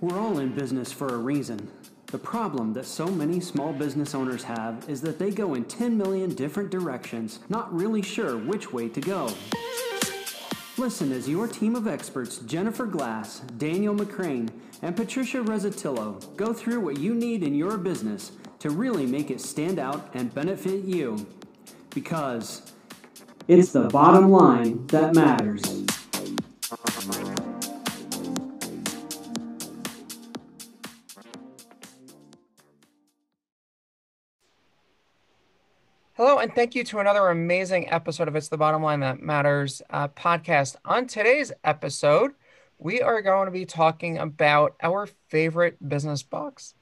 We're all in business for a reason. The problem that so many small business owners have is that they go in 10 million different directions, not really sure which way to go. Listen as your team of experts, Jennifer Glass, Daniel McCrane, and Patricia Rezzatillo, go through what you need in your business to really make it stand out and benefit you. Because it's the bottom line that matters. And thank you to another amazing episode of It's the Bottom Line That Matters uh, podcast. On today's episode, we are going to be talking about our favorite business books.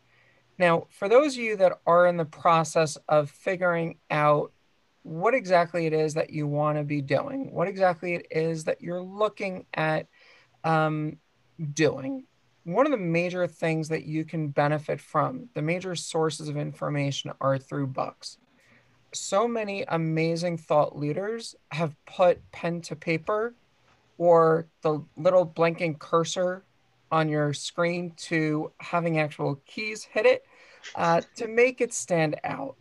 Now, for those of you that are in the process of figuring out what exactly it is that you want to be doing, what exactly it is that you're looking at um, doing, one of the major things that you can benefit from, the major sources of information are through books so many amazing thought leaders have put pen to paper or the little blinking cursor on your screen to having actual keys hit it uh, to make it stand out.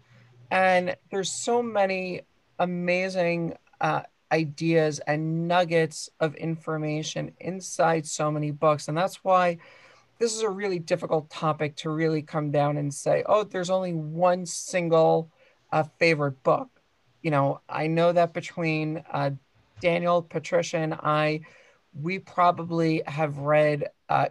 And there's so many amazing uh, ideas and nuggets of information inside so many books. And that's why this is a really difficult topic to really come down and say, oh, there's only one single a favorite book. You know, I know that between uh, Daniel, Patricia, and I, we probably have read uh,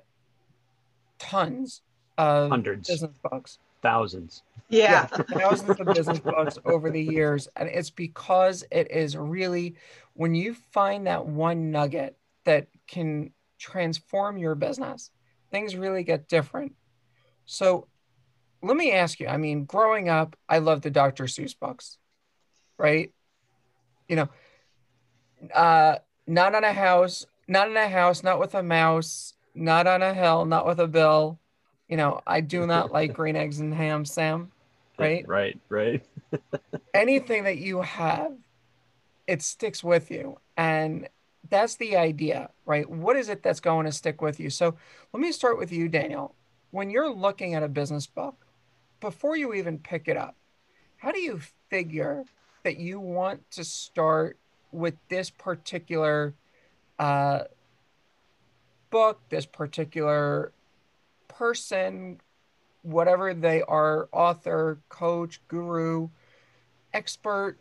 tons of hundreds business books, thousands. Yeah. yeah, thousands of business books over the years, and it's because it is really when you find that one nugget that can transform your business, things really get different. So let me ask you. I mean, growing up, I loved the Dr. Seuss books, right? You know, uh, not on a house, not in a house, not with a mouse, not on a hill, not with a bill. You know, I do not like green eggs and ham, Sam. Right? Right, right. Anything that you have, it sticks with you. And that's the idea, right? What is it that's going to stick with you? So let me start with you, Daniel. When you're looking at a business book, before you even pick it up, how do you figure that you want to start with this particular uh, book, this particular person, whatever they are author, coach, guru, expert,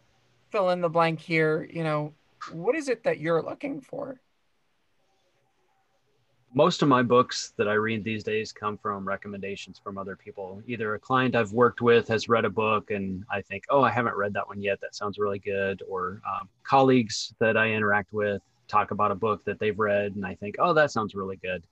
fill in the blank here, you know, what is it that you're looking for? Most of my books that I read these days come from recommendations from other people. Either a client I've worked with has read a book and I think, oh, I haven't read that one yet. That sounds really good. Or um, colleagues that I interact with talk about a book that they've read and I think, oh, that sounds really good.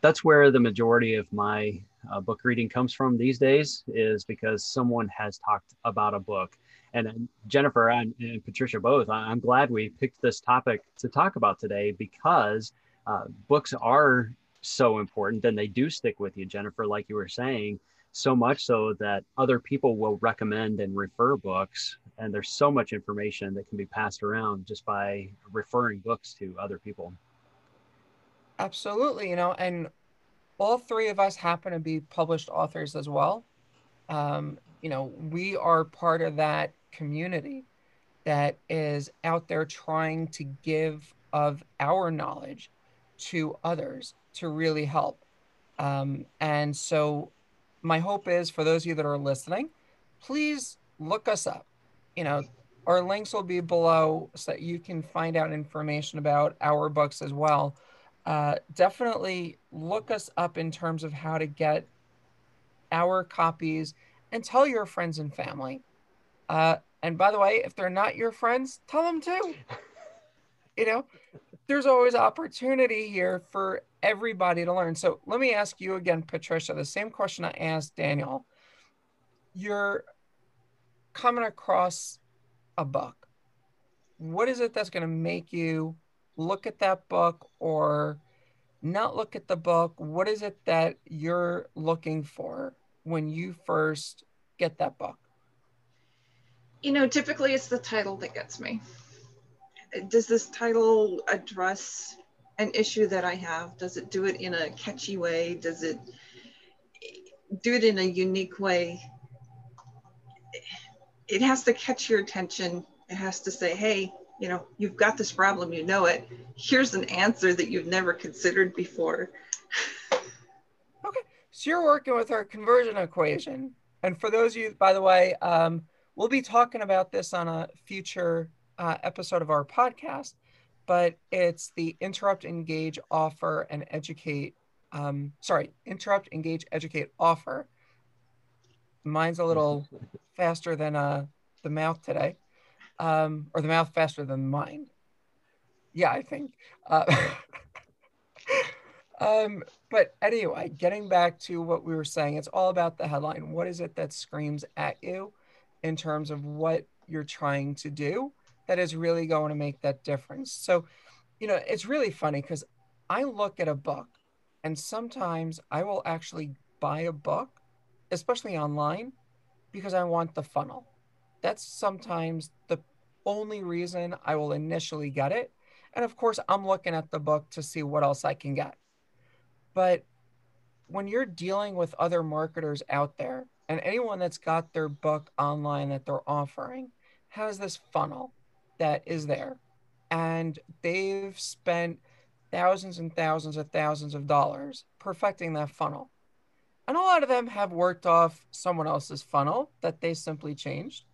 That's where the majority of my uh, book reading comes from these days, is because someone has talked about a book. And Jennifer and, and Patricia both, I'm glad we picked this topic to talk about today because uh, books are so important and they do stick with you, Jennifer, like you were saying, so much so that other people will recommend and refer books. And there's so much information that can be passed around just by referring books to other people. Absolutely. You know, and all three of us happen to be published authors as well. Um, you know, we are part of that community that is out there trying to give of our knowledge to others to really help. Um, and so, my hope is for those of you that are listening, please look us up. You know, our links will be below so that you can find out information about our books as well. Uh, definitely look us up in terms of how to get our copies and tell your friends and family. Uh, and by the way, if they're not your friends, tell them too. You know, there's always opportunity here for everybody to learn. So let me ask you again, Patricia, the same question I asked Daniel. You're coming across a book. What is it that's going to make you look at that book or not look at the book? What is it that you're looking for when you first get that book? You know, typically it's the title that gets me does this title address an issue that I have? Does it do it in a catchy way? Does it do it in a unique way? It has to catch your attention. It has to say, hey, you know, you've got this problem, you know it. Here's an answer that you've never considered before. okay, so you're working with our conversion equation. And for those of you, by the way, um, we'll be talking about this on a future uh, episode of our podcast, but it's the interrupt, engage, offer, and educate. Um, sorry, interrupt, engage, educate, offer. Mine's a little faster than uh, the mouth today um, or the mouth faster than mine. Yeah, I think. Uh, um, but anyway, getting back to what we were saying, it's all about the headline. What is it that screams at you in terms of what you're trying to do that is really going to make that difference? So, you know, it's really funny because I look at a book and sometimes I will actually buy a book, especially online, because I want the funnel that's sometimes the only reason I will initially get it. And of course, I'm looking at the book to see what else I can get. But when you're dealing with other marketers out there, and anyone that's got their book online that they're offering has this funnel that is there. And they've spent thousands and thousands of thousands of dollars perfecting that funnel. And a lot of them have worked off someone else's funnel that they simply changed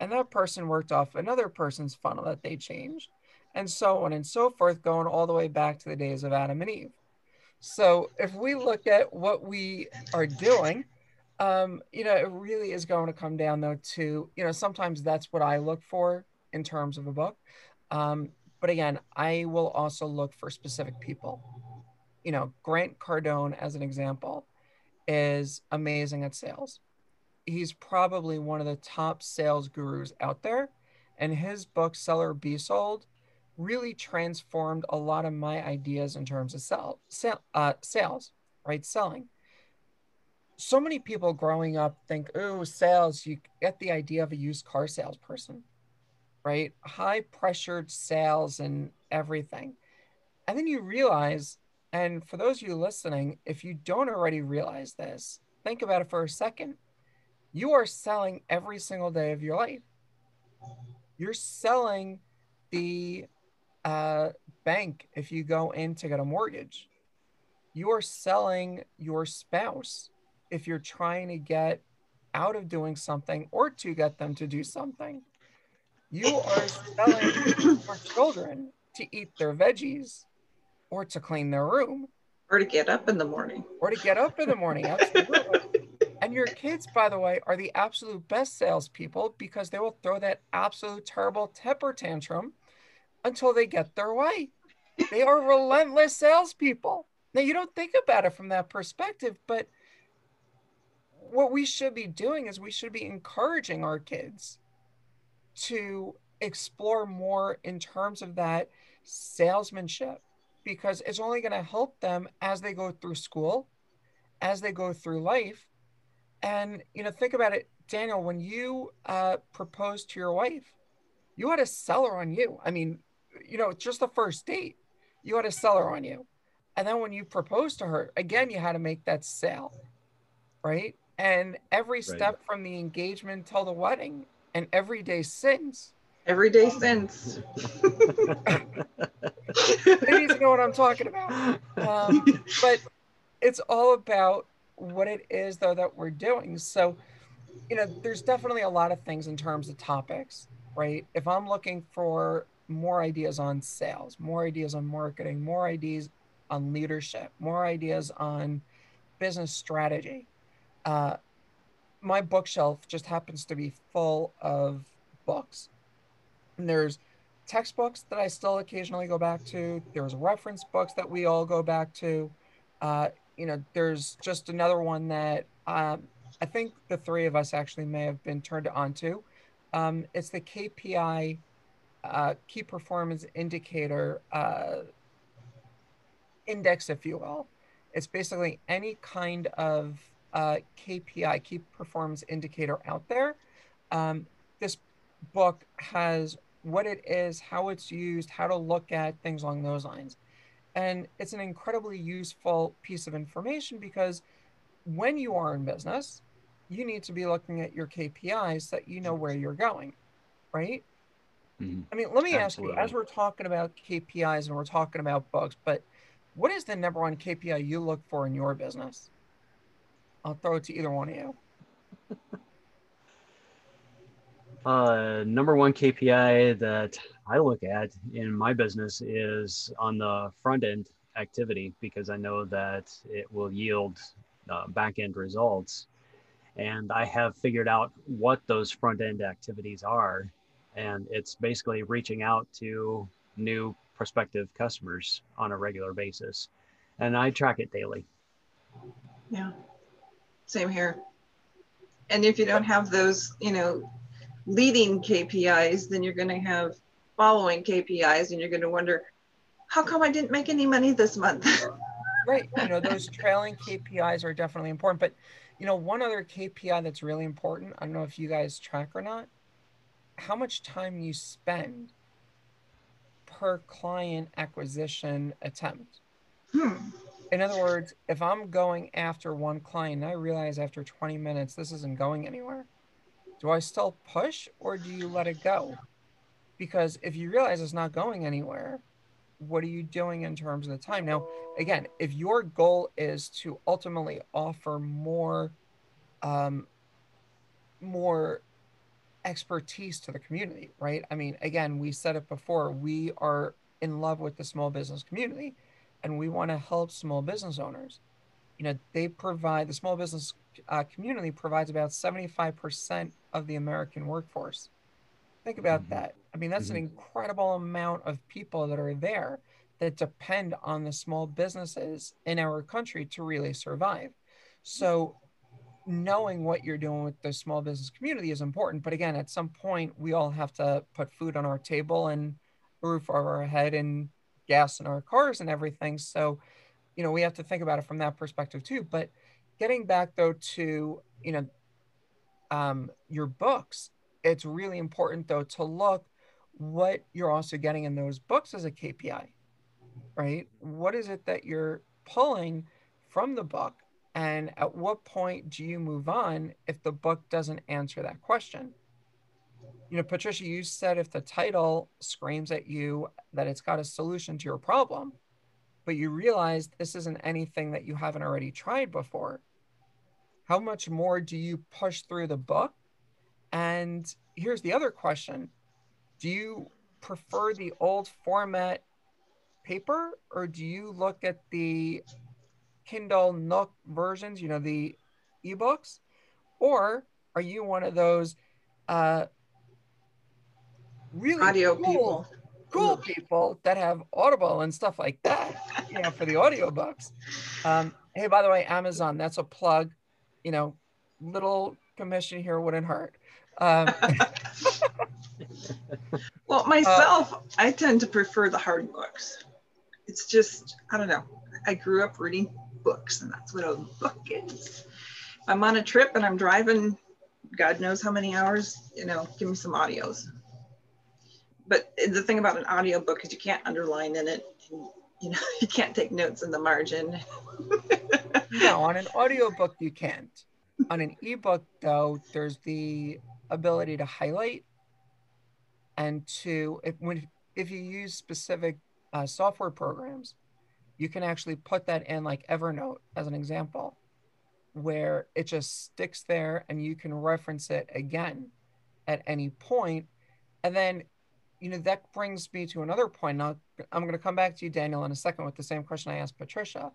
and that person worked off another person's funnel that they changed and so on and so forth going all the way back to the days of adam and eve so if we look at what we are doing um, you know it really is going to come down though to you know sometimes that's what i look for in terms of a book um, but again i will also look for specific people you know grant cardone as an example is amazing at sales he's probably one of the top sales gurus out there. And his book, Sell or Be Sold, really transformed a lot of my ideas in terms of sell, sell uh, sales, right? Selling. So many people growing up think, oh, sales, you get the idea of a used car salesperson, right? High pressured sales and everything. And then you realize, and for those of you listening, if you don't already realize this, think about it for a second you are selling every single day of your life. You're selling the uh, bank if you go in to get a mortgage. You are selling your spouse if you're trying to get out of doing something or to get them to do something. You are selling for children to eat their veggies or to clean their room. Or to get up in the morning. Or to get up in the morning. Absolutely. And your kids, by the way, are the absolute best salespeople because they will throw that absolute terrible temper tantrum until they get their way. They are relentless salespeople. Now, you don't think about it from that perspective, but what we should be doing is we should be encouraging our kids to explore more in terms of that salesmanship because it's only going to help them as they go through school, as they go through life, and, you know, think about it, Daniel, when you uh, proposed to your wife, you had a seller on you. I mean, you know, just the first date, you had a seller on you. And then when you proposed to her, again, you had to make that sale, right? And every step right. from the engagement till the wedding and every day since. Every day since. Ladies know what I'm talking about. Um, but it's all about what it is though that we're doing. So, you know, there's definitely a lot of things in terms of topics, right? If I'm looking for more ideas on sales, more ideas on marketing, more ideas on leadership, more ideas on business strategy, uh, my bookshelf just happens to be full of books. And there's textbooks that I still occasionally go back to. There's reference books that we all go back to. Uh, you know, there's just another one that um, I think the three of us actually may have been turned on to. Um, it's the KPI, uh, Key Performance Indicator uh, Index, if you will. It's basically any kind of uh, KPI, Key Performance Indicator out there. Um, this book has what it is, how it's used, how to look at things along those lines. And it's an incredibly useful piece of information because when you are in business, you need to be looking at your KPIs so that you know where you're going, right? Mm-hmm. I mean, let me Absolutely. ask you as we're talking about KPIs and we're talking about bugs, but what is the number one KPI you look for in your business? I'll throw it to either one of you. Uh, number one KPI that I look at in my business is on the front end activity because I know that it will yield uh, back end results. And I have figured out what those front end activities are. And it's basically reaching out to new prospective customers on a regular basis. And I track it daily. Yeah, same here. And if you don't have those, you know, leading KPIs, then you're going to have following KPIs and you're going to wonder, how come I didn't make any money this month? right. You know, those trailing KPIs are definitely important. But, you know, one other KPI that's really important, I don't know if you guys track or not, how much time you spend per client acquisition attempt. Hmm. In other words, if I'm going after one client and I realize after 20 minutes this isn't going anywhere, do I still push or do you let it go? Because if you realize it's not going anywhere, what are you doing in terms of the time? Now, again, if your goal is to ultimately offer more, um, more expertise to the community, right? I mean, again, we said it before, we are in love with the small business community and we want to help small business owners. You know, they provide the small business uh, community provides about 75% of the American workforce. Think about mm-hmm. that. I mean, that's mm-hmm. an incredible amount of people that are there that depend on the small businesses in our country to really survive. So, knowing what you're doing with the small business community is important. But again, at some point, we all have to put food on our table and a roof over our head and gas in our cars and everything. So, you know, we have to think about it from that perspective too. But getting back though to you know um, your books it's really important though to look what you're also getting in those books as a kpi right what is it that you're pulling from the book and at what point do you move on if the book doesn't answer that question you know patricia you said if the title screams at you that it's got a solution to your problem but you realize this isn't anything that you haven't already tried before how much more do you push through the book? And here's the other question Do you prefer the old format paper or do you look at the Kindle Nook versions, you know, the ebooks? Or are you one of those uh, really audio cool, people? Cool people that have Audible and stuff like that, you know, for the audiobooks. Um, hey, by the way, Amazon, that's a plug you know, little commission here wouldn't hurt. Um, well, myself, uh, I tend to prefer the hard books. It's just, I don't know. I grew up reading books, and that's what a book is. If I'm on a trip and I'm driving, God knows how many hours, you know, give me some audios. But the thing about an audio book is you can't underline in it. And, you know, you can't take notes in the margin. no, on an audiobook you can't. On an ebook, though, there's the ability to highlight and to if when if you use specific uh, software programs, you can actually put that in like Evernote as an example, where it just sticks there and you can reference it again at any. And then, you know, that brings me to another point. Now, I'm going to come back to you, Daniel, in a second with the same question I asked Patricia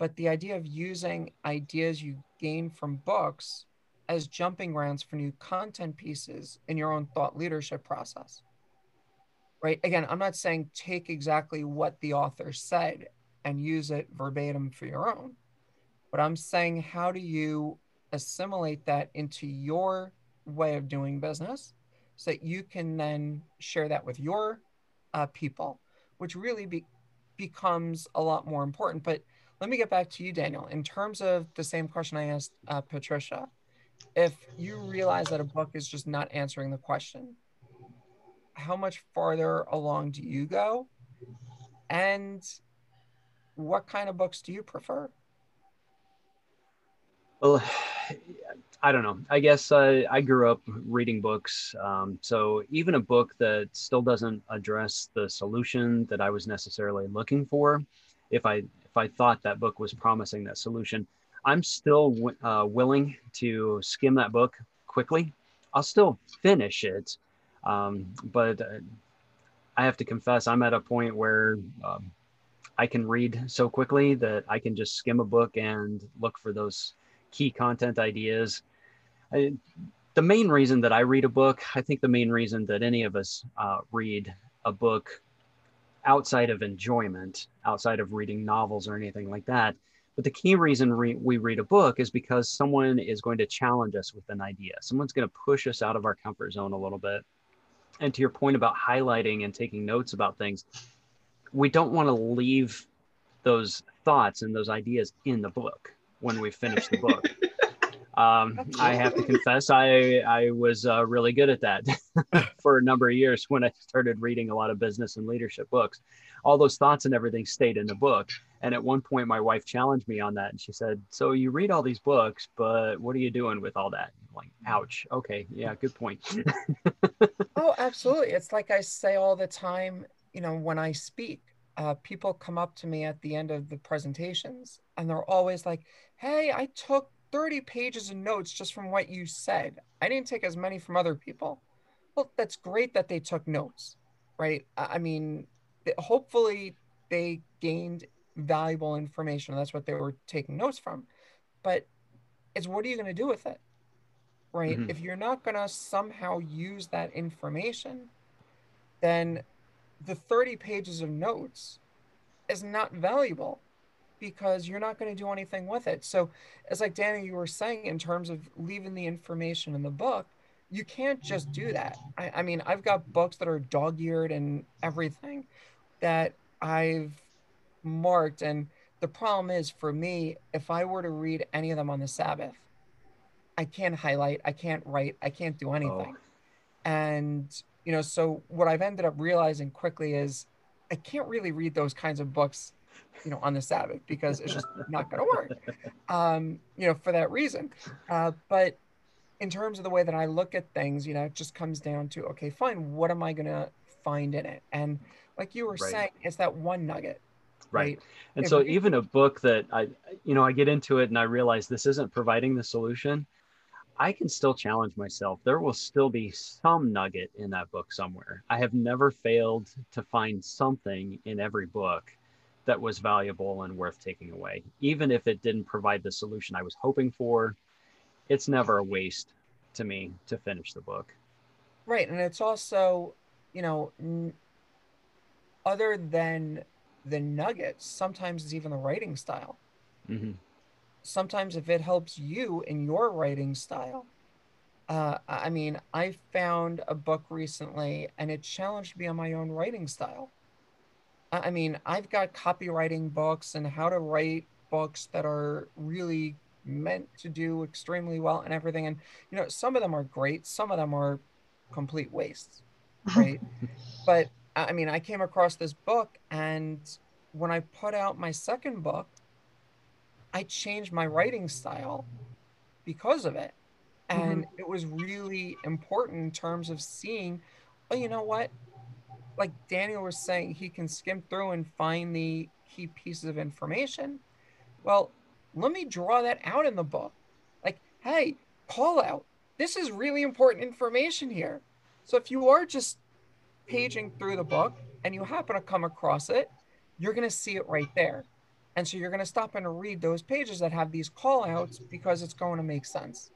but the idea of using ideas you gain from books as jumping grounds for new content pieces in your own thought leadership process. Right? Again, I'm not saying take exactly what the author said and use it verbatim for your own, but I'm saying how do you assimilate that into your way of doing business so that you can then share that with your uh, people, which really be, becomes a lot more important. But let me get back to you, Daniel. In terms of the same question I asked uh, Patricia, if you realize that a book is just not answering the question, how much farther along do you go? And what kind of books do you prefer? Well, I don't know. I guess uh, I grew up reading books. Um, so even a book that still doesn't address the solution that I was necessarily looking for, if I if I thought that book was promising that solution, I'm still uh, willing to skim that book quickly. I'll still finish it, um, but uh, I have to confess I'm at a point where um, I can read so quickly that I can just skim a book and look for those key content ideas. I, the main reason that I read a book, I think the main reason that any of us uh, read a book outside of enjoyment, outside of reading novels or anything like that, but the key reason re- we read a book is because someone is going to challenge us with an idea. Someone's going to push us out of our comfort zone a little bit. And to your point about highlighting and taking notes about things, we don't want to leave those thoughts and those ideas in the book when we finish the book. Um, I have to confess, I I was uh, really good at that for a number of years when I started reading a lot of business and leadership books. All those thoughts and everything stayed in the book. And at one point, my wife challenged me on that, and she said, "So you read all these books, but what are you doing with all that?" I'm like, ouch. Okay, yeah, good point. oh, absolutely. It's like I say all the time. You know, when I speak, uh, people come up to me at the end of the presentations, and they're always like, "Hey, I took 30 pages of notes just from what you said. I didn't take as many from other people. Well, that's great that they took notes, right? I mean, hopefully they gained valuable information. That's what they were taking notes from. But it's what are you going to do with it? Right? Mm-hmm. If you're not going to somehow use that information, then the 30 pages of notes is not valuable because you're not going to do anything with it. So, as like Danny, you were saying, in terms of leaving the information in the book, you can't just do that. I, I mean, I've got books that are dog eared and everything that I've marked. And the problem is for me, if I were to read any of them on the Sabbath, I can't highlight, I can't write, I can't do oh. anything. Oh. And, you know, so what I've ended up realizing quickly is I can't really read those kinds of books you know, on the Sabbath because it's just not going to work. Um, you know, for that reason. Uh, but in terms of the way that I look at things, you know, it just comes down to okay, fine, what am I going to find in it? And like you were right. saying, it's that one nugget. Right. right? And if so, we, even a book that I, you know, I get into it and I realize this isn't providing the solution. I can still challenge myself. There will still be some nugget in that book somewhere. I have never failed to find something in every book that was valuable and worth taking away. Even if it didn't provide the solution I was hoping for, it's never a waste to me to finish the book. Right. And it's also, you know, n- other than the nuggets, sometimes it's even the writing style. Mm-hmm. Sometimes, if it helps you in your writing style, uh, I mean, I found a book recently and it challenged me on my own writing style. I mean, I've got copywriting books and how to write books that are really meant to do extremely well and everything. And, you know, some of them are great, some of them are complete wastes, right? but I mean, I came across this book, and when I put out my second book, I changed my writing style because of it. And mm-hmm. it was really important in terms of seeing, oh, you know what? Like Daniel was saying, he can skim through and find the key pieces of information. Well, let me draw that out in the book. Like, hey, call out. This is really important information here. So if you are just paging through the book and you happen to come across it, you're going to see it right there. And so you're going to stop and read those pages that have these call outs because it's going to make sense.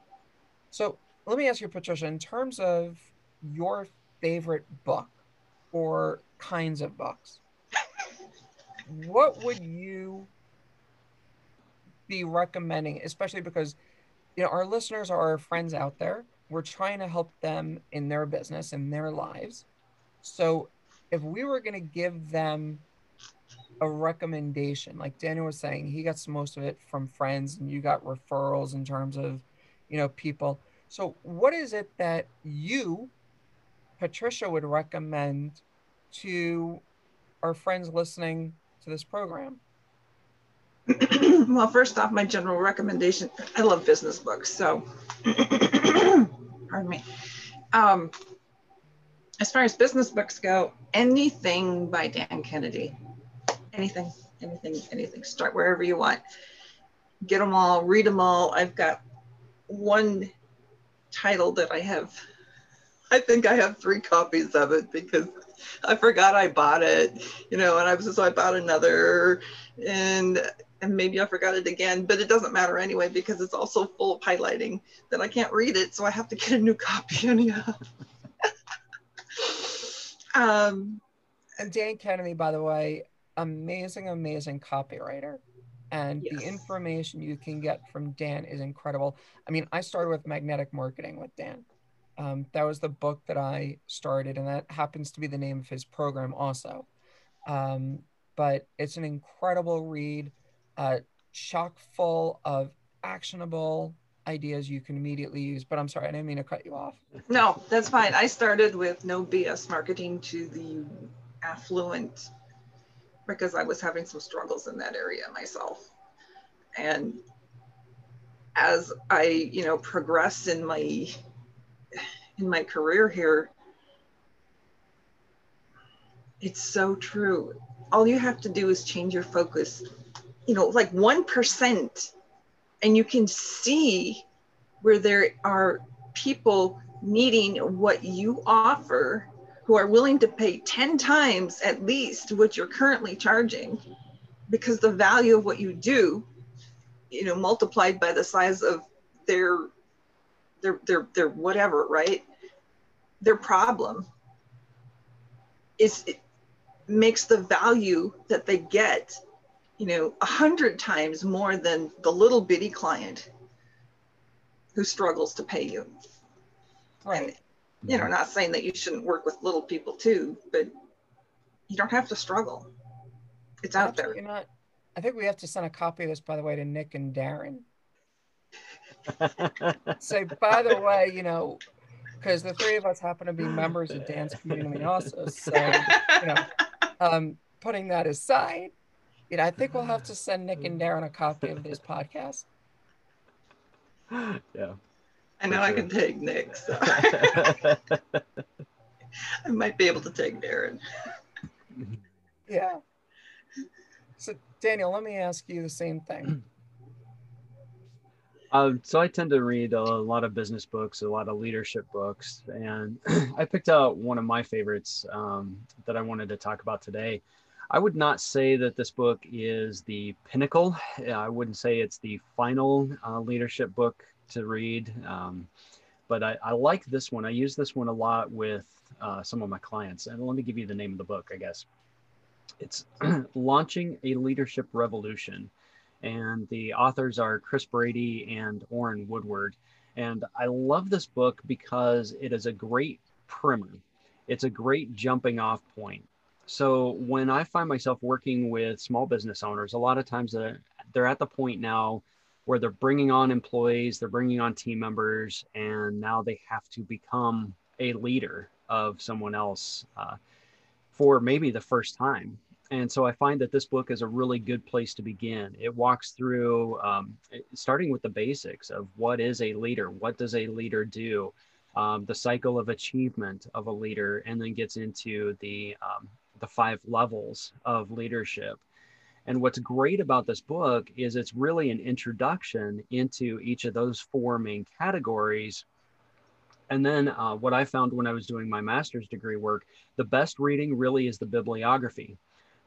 So let me ask you, Patricia, in terms of your favorite book, or kinds of books. what would you be recommending, especially because you know our listeners are our friends out there. We're trying to help them in their business in their lives. So if we were going to give them a recommendation, like Daniel was saying, he got most of it from friends, and you got referrals in terms of, you know, people. So what is it that you Patricia would recommend to our friends listening to this program? well, first off, my general recommendation I love business books. So, pardon me. Um, as far as business books go, anything by Dan Kennedy, anything, anything, anything. Start wherever you want. Get them all, read them all. I've got one title that I have. I think I have three copies of it because I forgot I bought it, you know, and I was so I bought another, and and maybe I forgot it again, but it doesn't matter anyway because it's also full of highlighting that I can't read it, so I have to get a new copy anyhow. um, and Dan Kennedy, by the way, amazing, amazing copywriter. And yes. the information you can get from Dan is incredible. I mean, I started with magnetic marketing with Dan. Um, that was the book that I started, and that happens to be the name of his program also. Um, but it's an incredible read, uh, chock full of actionable ideas you can immediately use. But I'm sorry, I didn't mean to cut you off. No, that's fine. I started with no BS marketing to the affluent because I was having some struggles in that area myself. And as I, you know, progressed in my in my career here, it's so true. All you have to do is change your focus, you know, like 1%, and you can see where there are people needing what you offer who are willing to pay 10 times at least what you're currently charging because the value of what you do you know multiplied by the size of their their their their whatever, right? Their problem is it makes the value that they get, you know, a hundred times more than the little bitty client who struggles to pay you. Right. And, you know, not saying that you shouldn't work with little people too, but you don't have to struggle. It's out there. you Not, I think we have to send a copy of this, by the way, to Nick and Darren so by the way, you know, because the three of us happen to be members of dance community also. So, you know, um, putting that aside, you know, I think we'll have to send Nick and Darren a copy of this podcast. Yeah. I know sure. I can take Nick, so I might be able to take Darren. Yeah. So Daniel, let me ask you the same thing. Um, so I tend to read a lot of business books, a lot of leadership books, and I picked out one of my favorites um, that I wanted to talk about today. I would not say that this book is the pinnacle. I wouldn't say it's the final uh, leadership book to read, um, but I, I, like this one. I use this one a lot with uh, some of my clients. And let me give you the name of the book, I guess. It's Launching a Leadership Revolution and the authors are Chris Brady and Orrin Woodward. And I love this book because it is a great primer. It's a great jumping off point. So when I find myself working with small business owners, a lot of times they're, they're at the point now where they're bringing on employees, they're bringing on team members, and now they have to become a leader of someone else uh, for maybe the first time and so I find that this book is a really good place to begin. It walks through, um, starting with the basics of what is a leader, what does a leader do, um, the cycle of achievement of a leader, and then gets into the um, the five levels of leadership. And what's great about this book is it's really an introduction into each of those four main categories. And then uh, what I found when I was doing my master's degree work, the best reading really is the bibliography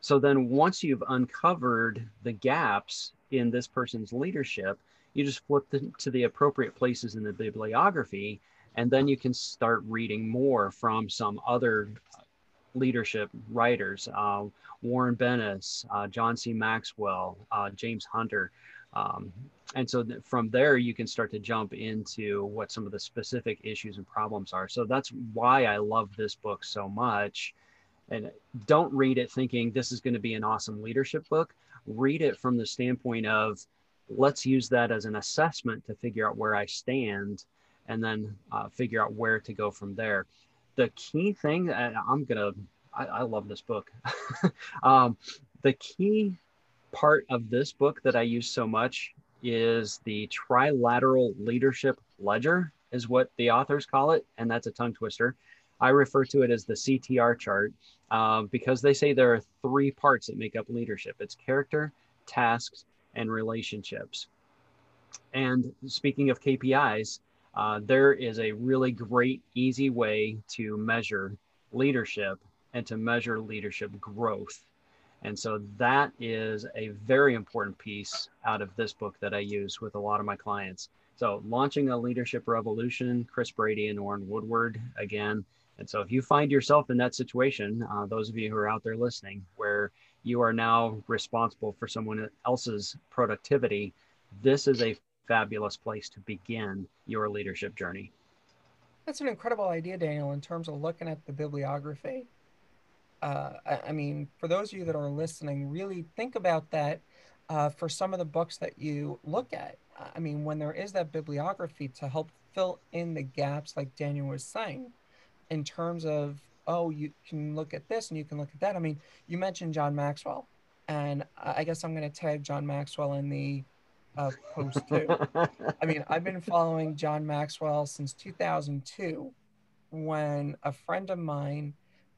so then once you've uncovered the gaps in this person's leadership, you just flip to the appropriate places in the bibliography, and then you can start reading more from some other leadership writers, uh, Warren Bennis, uh, John C. Maxwell, uh, James Hunter. Um, and so th- from there, you can start to jump into what some of the specific issues and problems are. So that's why I love this book so much and don't read it thinking this is going to be an awesome leadership book read it from the standpoint of let's use that as an assessment to figure out where i stand and then uh, figure out where to go from there the key thing i'm gonna i, I love this book um, the key part of this book that I use so much is the trilateral leadership ledger, is what the authors call it. And that's a tongue twister. I refer to it as the CTR chart uh, because they say there are three parts that make up leadership it's character, tasks, and relationships. And speaking of KPIs, uh, there is a really great, easy way to measure leadership and to measure leadership growth. And so that is a very important piece out of this book that I use with a lot of my clients. So, launching a leadership revolution, Chris Brady and Orrin Woodward again. And so, if you find yourself in that situation, uh, those of you who are out there listening, where you are now responsible for someone else's productivity, this is a fabulous place to begin your leadership journey. That's an incredible idea, Daniel, in terms of looking at the bibliography. Uh, I, mean, for those of you that are listening, really think about that uh, for some of the books that you look at. I mean, when there is that bibliography to help fill in the gaps, like Daniel was saying, in terms of, oh, you can look at this and you can look at that. I mean, you mentioned John Maxwell, and I guess I'm going to tag John Maxwell in the uh, post too. I mean, I've been following John Maxwell since 2002 when a friend of mine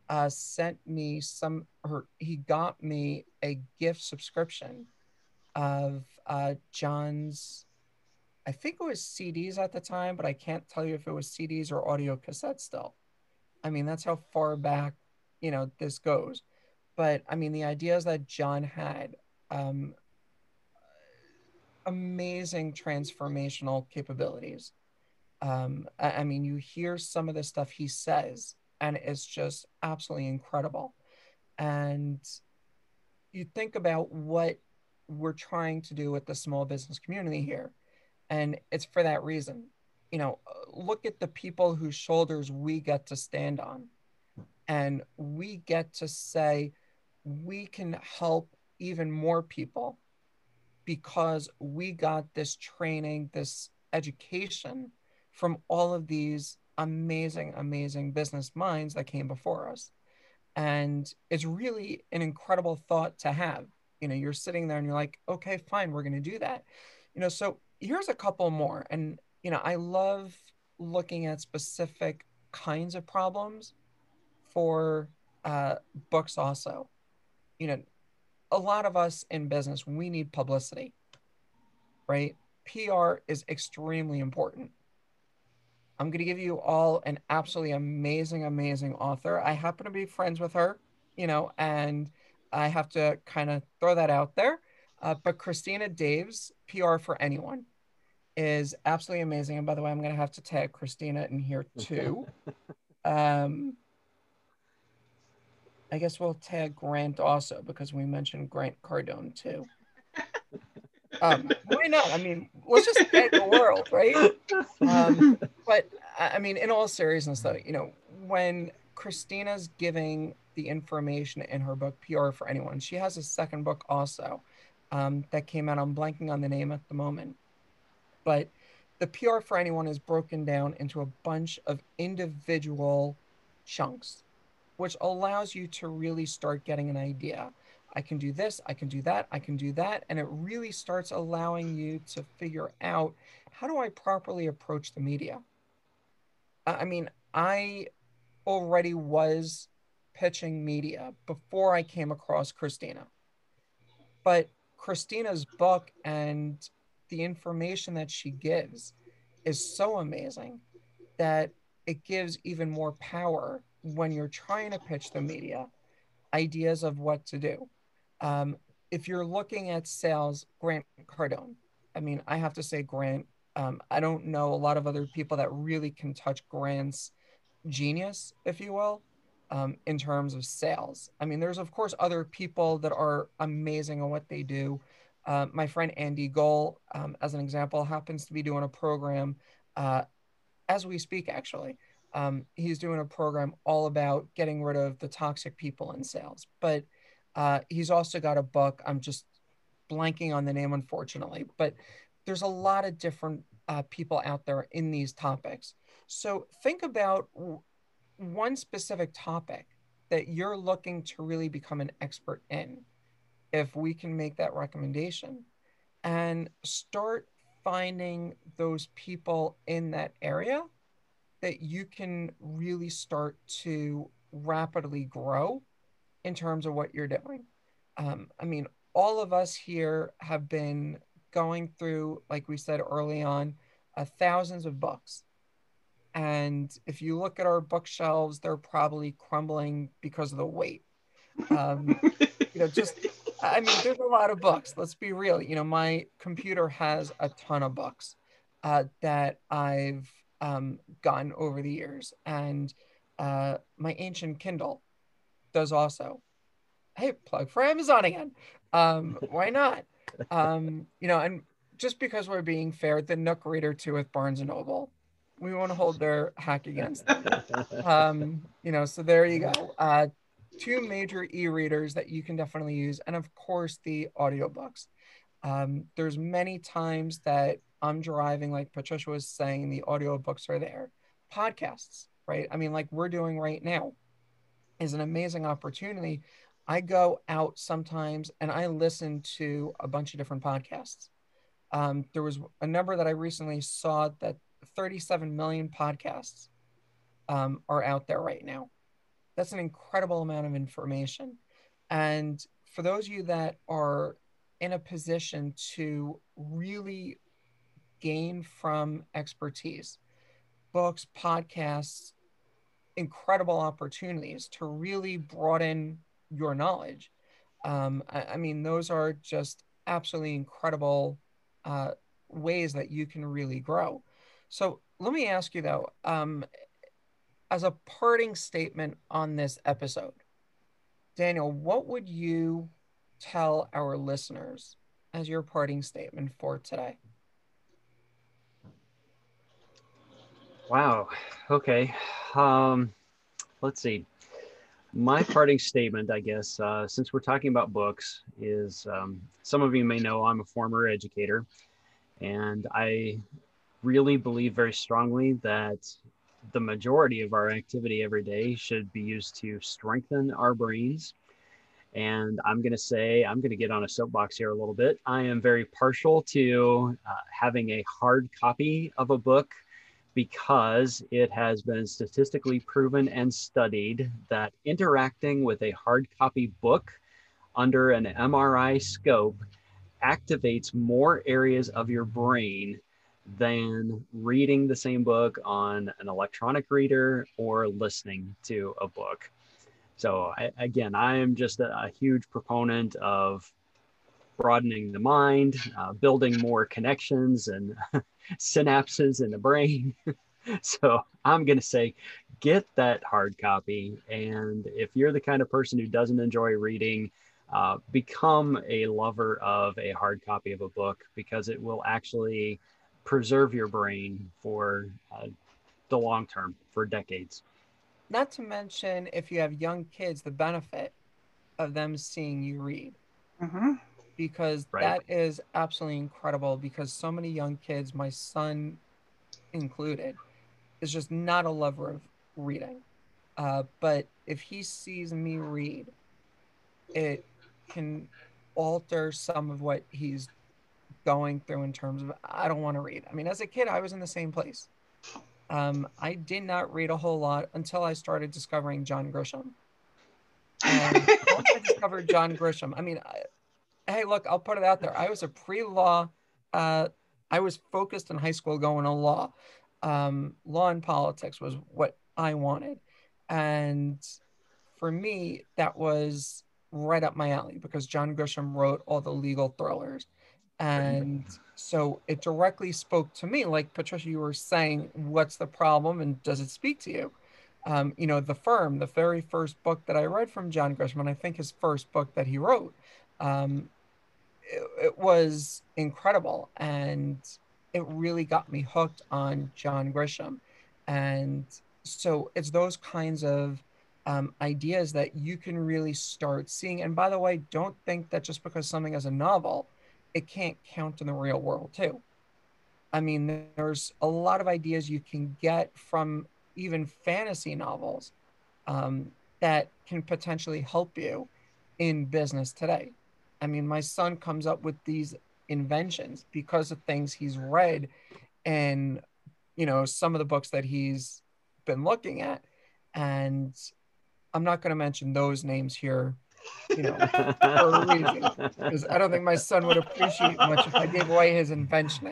uh, sent me some, or he got me a gift subscription of uh, John's, I think it was CDs at the time, but I can't tell you if it was CDs or audio cassettes still. I mean, that's how far back, you know, this goes. But I mean, the ideas that John had, um, amazing transformational capabilities. Um, I, I mean, you hear some of the stuff he says, and it's just absolutely incredible. And you think about what we're trying to do with the small business community here. And it's for that reason. You know, look at the people whose shoulders we get to stand on. And we get to say, we can help even more people because we got this training, this education from all of these amazing, amazing business minds that came before us. And it's really an incredible thought to have. You know, you're sitting there and you're like, okay, fine, we're going to do that. You know, so here's a couple more. And, you know, I love looking at specific kinds of problems for uh, books also. You know, a lot of us in business, we need publicity, right? PR is extremely important. I'm going to give you all an absolutely amazing, amazing author. I happen to be friends with her, you know, and I have to kind of throw that out there. Uh, but Christina Daves, PR for anyone, is absolutely amazing. And by the way, I'm going to have to tag Christina in here too. um, I guess we'll tag Grant also because we mentioned Grant Cardone too. Um, why not? I mean, let's just tag the world, right? Um, but I mean, in all seriousness, though, you know, when Christina's giving the information in her book PR for anyone, she has a second book also um, that came out. I'm blanking on the name at the moment, but the PR for anyone is broken down into a bunch of individual chunks which allows you to really start getting an idea. I can do this, I can do that, I can do that. And it really starts allowing you to figure out how do I properly approach the media? I mean, I already was pitching media before I came across Christina. But Christina's book and the information that she gives is so amazing that it gives even more power when you're trying to pitch the media ideas of what to do. Um, if you're looking at sales, Grant Cardone, I mean, I have to say, Grant, um, I don't know a lot of other people that really can touch Grant's genius, if you will, um, in terms of sales. I mean, there's, of course, other people that are amazing at what they do. Uh, my friend Andy Goll, um, as an example, happens to be doing a program uh, as we speak, actually, um, he's doing a program all about getting rid of the toxic people in sales. But uh, he's also got a book. I'm just blanking on the name, unfortunately. But there's a lot of different uh, people out there in these topics. So think about one specific topic that you're looking to really become an expert in. If we can make that recommendation and start finding those people in that area that you can really start to rapidly grow in terms of what you're doing. Um, I mean, all of us here have been going through, like we said early on, uh, thousands of books. And if you look at our bookshelves, they're probably crumbling because of the weight. Um, you know, just, I mean, there's a lot of books. Let's be real. You know, my computer has a ton of books uh, that I've um, gotten over the years. And uh, my ancient Kindle does also. Hey, plug for Amazon again. Um, why not? Um, you know, and just because we're being fair, the Nook Reader too with Barnes and Noble, we want to hold their hack against them. Um, you know, so there you go. Uh, two major e-readers that you can definitely use, and of course the audiobooks. Um, there's many times that I'm driving, like Patricia was saying, the audiobooks are there. Podcasts, right? I mean, like we're doing right now is an amazing opportunity. I go out sometimes and I listen to a bunch of different podcasts. Um, there was a number that I recently saw that 37 million podcasts um, are out there right now. That's an incredible amount of information. And for those of you that are in a position to really gain from expertise, books, podcasts, incredible opportunities to really broaden your knowledge. Um, I, I, mean, those are just absolutely incredible uh, ways that you can really grow. So let me ask you though, um, as a parting statement on this episode, Daniel, what would you tell our listeners as your parting statement for today? Wow. Okay. Um, let's see. My parting statement, I guess, uh, since we're talking about books, is um, some of you may know I'm a former educator, and I really believe very strongly that the majority of our activity every day should be used to strengthen our brains. And I'm going to say, I'm going to get on a soapbox here a little bit. I am very partial to uh, having a hard copy of a book because it has been statistically proven and studied that interacting with a hard copy book under an MRI scope activates more areas of your brain than reading the same book on an electronic reader or listening to a book. So, I, again, I am just a, a huge proponent of broadening the mind, uh, building more connections and synapses in the brain. so I'm going to say get that hard copy. And if you're the kind of person who doesn't enjoy reading, uh, become a lover of a hard copy of a book because it will actually preserve your brain for uh, the long term, for decades. Not to mention, if you have young kids, the benefit of them seeing you read. Mm-hmm because right. that is absolutely incredible because so many young kids, my son included, is just not a lover of reading. Uh, but if he sees me read, it can alter some of what he's going through in terms of I don't want to read. I mean, as a kid, I was in the same place. Um, I did not read a whole lot until I started discovering John Grisham. And once I discovered John Grisham, I mean, I, hey, look, I'll put it out there. I was a pre-law. Uh, I was focused in high school going to law. Um, law and politics was what I wanted, and for me, that was right up my alley because John Grisham wrote all the legal thrillers, and so it directly spoke to me. Like Patricia, you were saying, what's the problem, and does it speak to you? Um, you know, The Firm, the very first book that I read from John Grisham, and I think his first book that he wrote. Um, it, it was incredible and it really got me hooked on John Grisham. And so it's those kinds of um, ideas that you can really start seeing. And by the way, don't think that just because something is a novel, it can't count in the real world too. I mean, there's a lot of ideas you can get from even fantasy novels um, that can potentially help you in business today. I mean, my son comes up with these inventions because of things he's read and you know some of the books that he's been looking at and i'm not going to mention those names here you know for a reason because i don't think my son would appreciate much if i gave away his invention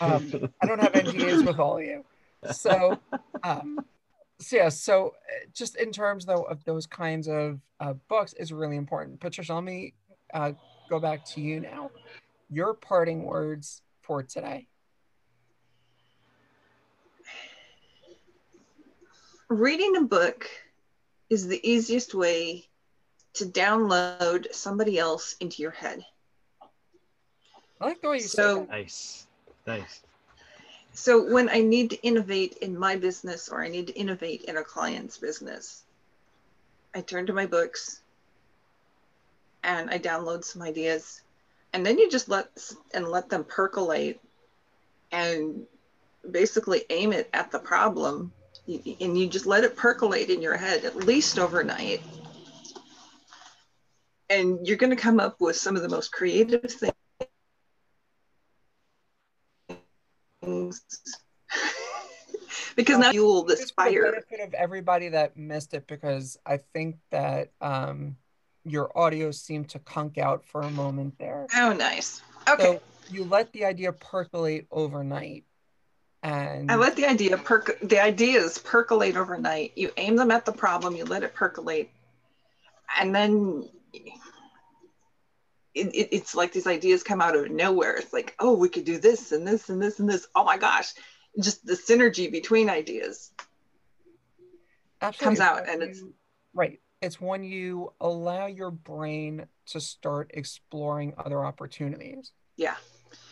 um, i don't have ndas with all of you. So um, so yeah so uh, just in terms though of those kinds of uh, books is really important. Patricia let me uh, go back to you now. Your parting words for today. Reading a book is the easiest way to download somebody else into your head. I like the way you So- say that. Nice. Nice. So when I need to innovate in my business or I need to innovate in a client's business, I turn to my books and I download some ideas and then you just let and let them percolate and basically aim it at the problem and you just let it percolate in your head at least overnight and you're going to come up with some of the most creative things because now fuel this for the fire benefit of everybody that missed it because I think that um, your audio seemed to conk out for a moment there. oh nice okay So you let the idea percolate overnight. And I let the idea perc the ideas percolate overnight. You aim them at the problem, you let it percolate, and then it, it, it's like these ideas come out of nowhere. It's like, oh, we could do this and this and this and this. Oh my gosh, just the synergy between ideas. absolutely comes out and it's- right. It's when you allow your brain to start exploring other opportunities. Yeah.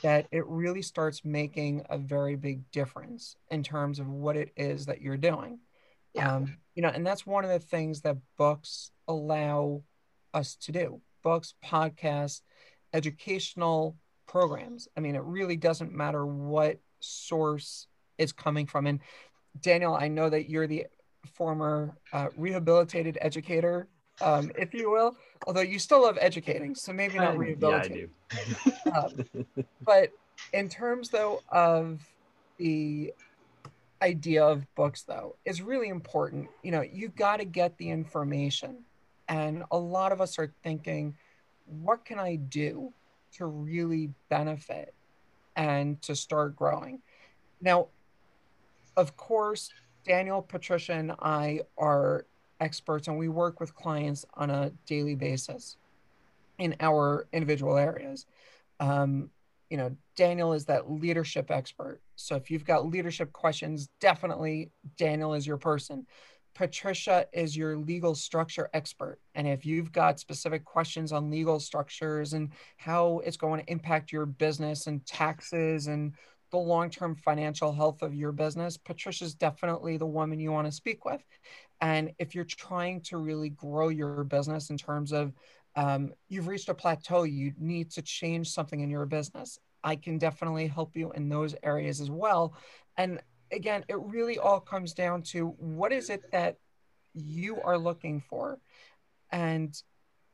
that it really starts making a very big difference in terms of what it is that you're doing. Yeah. Um, you know, and that's one of the things that books allow us to do. Books, podcasts, educational programs. I mean, it really doesn't matter what source it's coming from. And Daniel, I know that you're the former uh, rehabilitated educator, um, if you will, although you still love educating, so maybe not Uh, yeah, I do. Um, but in terms though of the idea of books though is really important you know you got to get the information and a lot of us are thinking what can i do to really benefit and to start growing now of course daniel patricia and i are experts and we work with clients on a daily basis in our individual areas um, you know, Daniel is that leadership expert. So if you've got leadership questions, definitely Daniel is your person. Patricia is your legal structure expert. And if you've got specific questions on legal structures and how it's going to impact your business and taxes and the long term financial health of your business, Patricia's definitely the woman you want to speak with. And if you're trying to really grow your business in terms of um, you've reached a plateau, you need to change something in your business. I can definitely help you in those areas as well. And again, it really all comes down to what is it that you are looking for and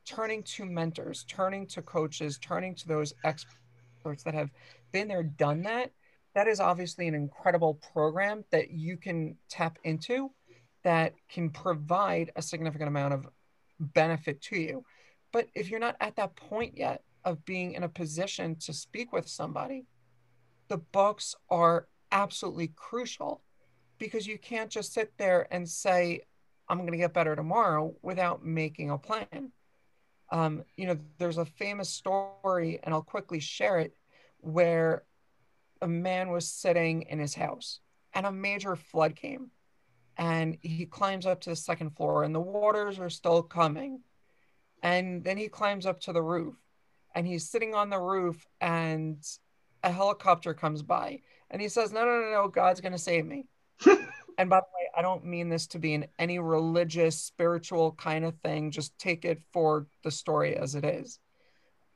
turning to mentors, turning to coaches, turning to those experts that have been there, done that. That is obviously an incredible program that you can tap into that can provide a significant amount of benefit to you. But if you're not at that point yet of being in a position to speak with somebody, the books are absolutely crucial because you can't just sit there and say, I'm going to get better tomorrow without making a plan. Um, you know, there's a famous story, and I'll quickly share it, where a man was sitting in his house and a major flood came. And he climbs up to the second floor, and the waters are still coming and then he climbs up to the roof and he's sitting on the roof and a helicopter comes by and he says no no no no god's going to save me. And by the way i don't mean this to be in any religious spiritual kind of thing. Just take it for the story as it is.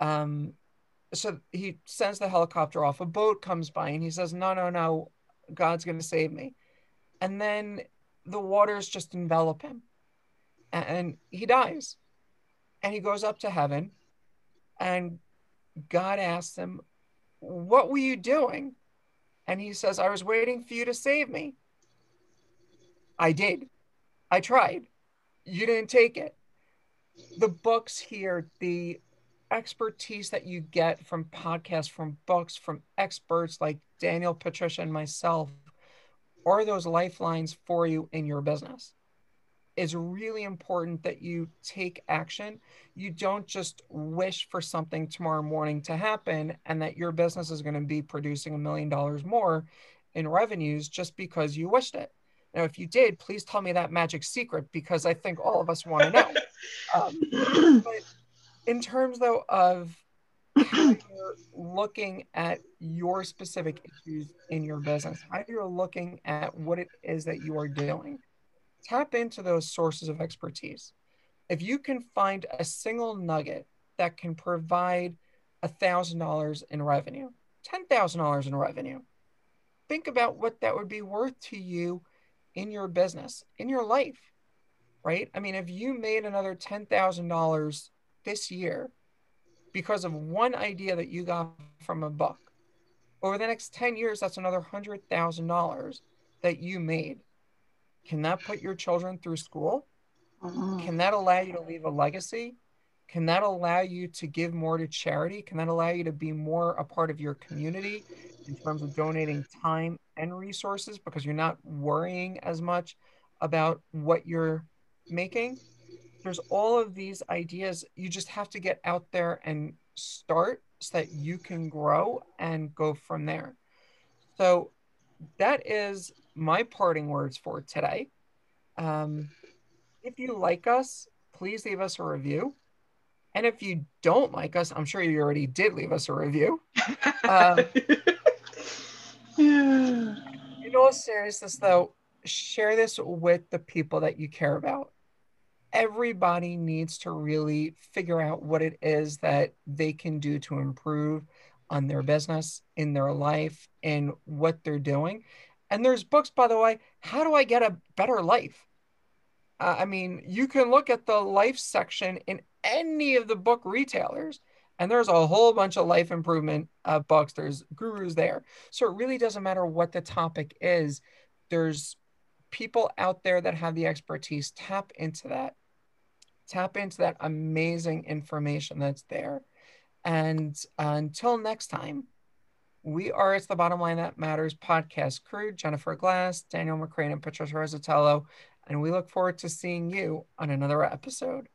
Um so he sends the helicopter off. A boat comes by and he says no no no god's going to save me. And then the waters just envelop him. And he dies. And he goes up to heaven And God asks him, What were you doing? And he says, I was waiting for you to save me. I did. I tried. You didn't take it. The books here, the expertise that you get from podcasts, from books, from experts like Daniel, Patricia, and myself are those lifelines for you in your business. It's really important that you take action. You don't just wish for something tomorrow morning to happen and that your business is going to be producing a million dollars more in revenues just because you wished it. Now, if you did, please tell me that magic secret because I think all of us want to know. Um, but in terms, though, of how you're looking at your specific issues in your business, how you're looking at what it is that you are doing, tap into those sources of expertise. If you can find a single nugget that can provide $1,000 in revenue, $10,000 in revenue, think about what that would be worth to you in your business, in your life, right? I mean, if you made another $10,000 this year because of one idea that you got from a book, over the next 10 years, that's another $100,000 that you made. Can that put your children through school? Mm-hmm. Can that allow you to leave a legacy? Can that allow you to give more to charity? Can that allow you to be more a part of your community in terms of donating time and resources because you're not worrying as much about what you're making? There's all of these ideas. You just have to get out there and start so that you can grow and go from there. So that is my parting words for today. Um, if you like us, please leave us a review. And if you don't like us, I'm sure you already did leave us a review. Um, in all seriousness, though, share this with the people that you care about. Everybody needs to really figure out what it is that they can do to improve on their business, in their life, in what they're doing. And there's books, by the way, How Do I Get a Better Life? Uh, I mean, you can look at the life section in any of the book retailers, and there's a whole bunch of life improvement uh, books. There's gurus there. So it really doesn't matter what the topic is. There's people out there that have the expertise. Tap into that. Tap into that amazing information that's there. And uh, until next time, we are It's the Bottom Line That Matters podcast crew, Jennifer Glass, Daniel McCrane, and Patricia Rosatello. And we look forward to seeing you on another episode.